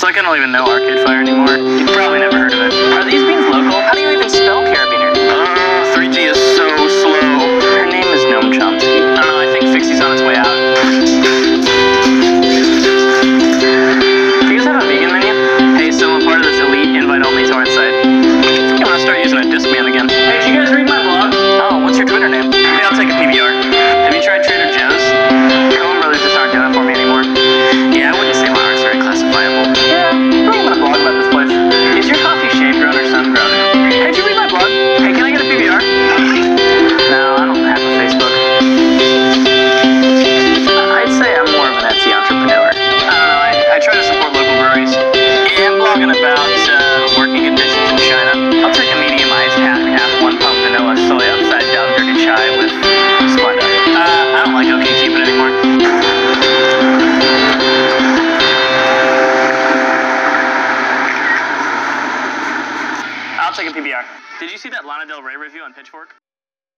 It's like I don't even know Arcade Fire anymore. I'm taking a PBR. Did you see that Lana Del Rey review on Pitchfork?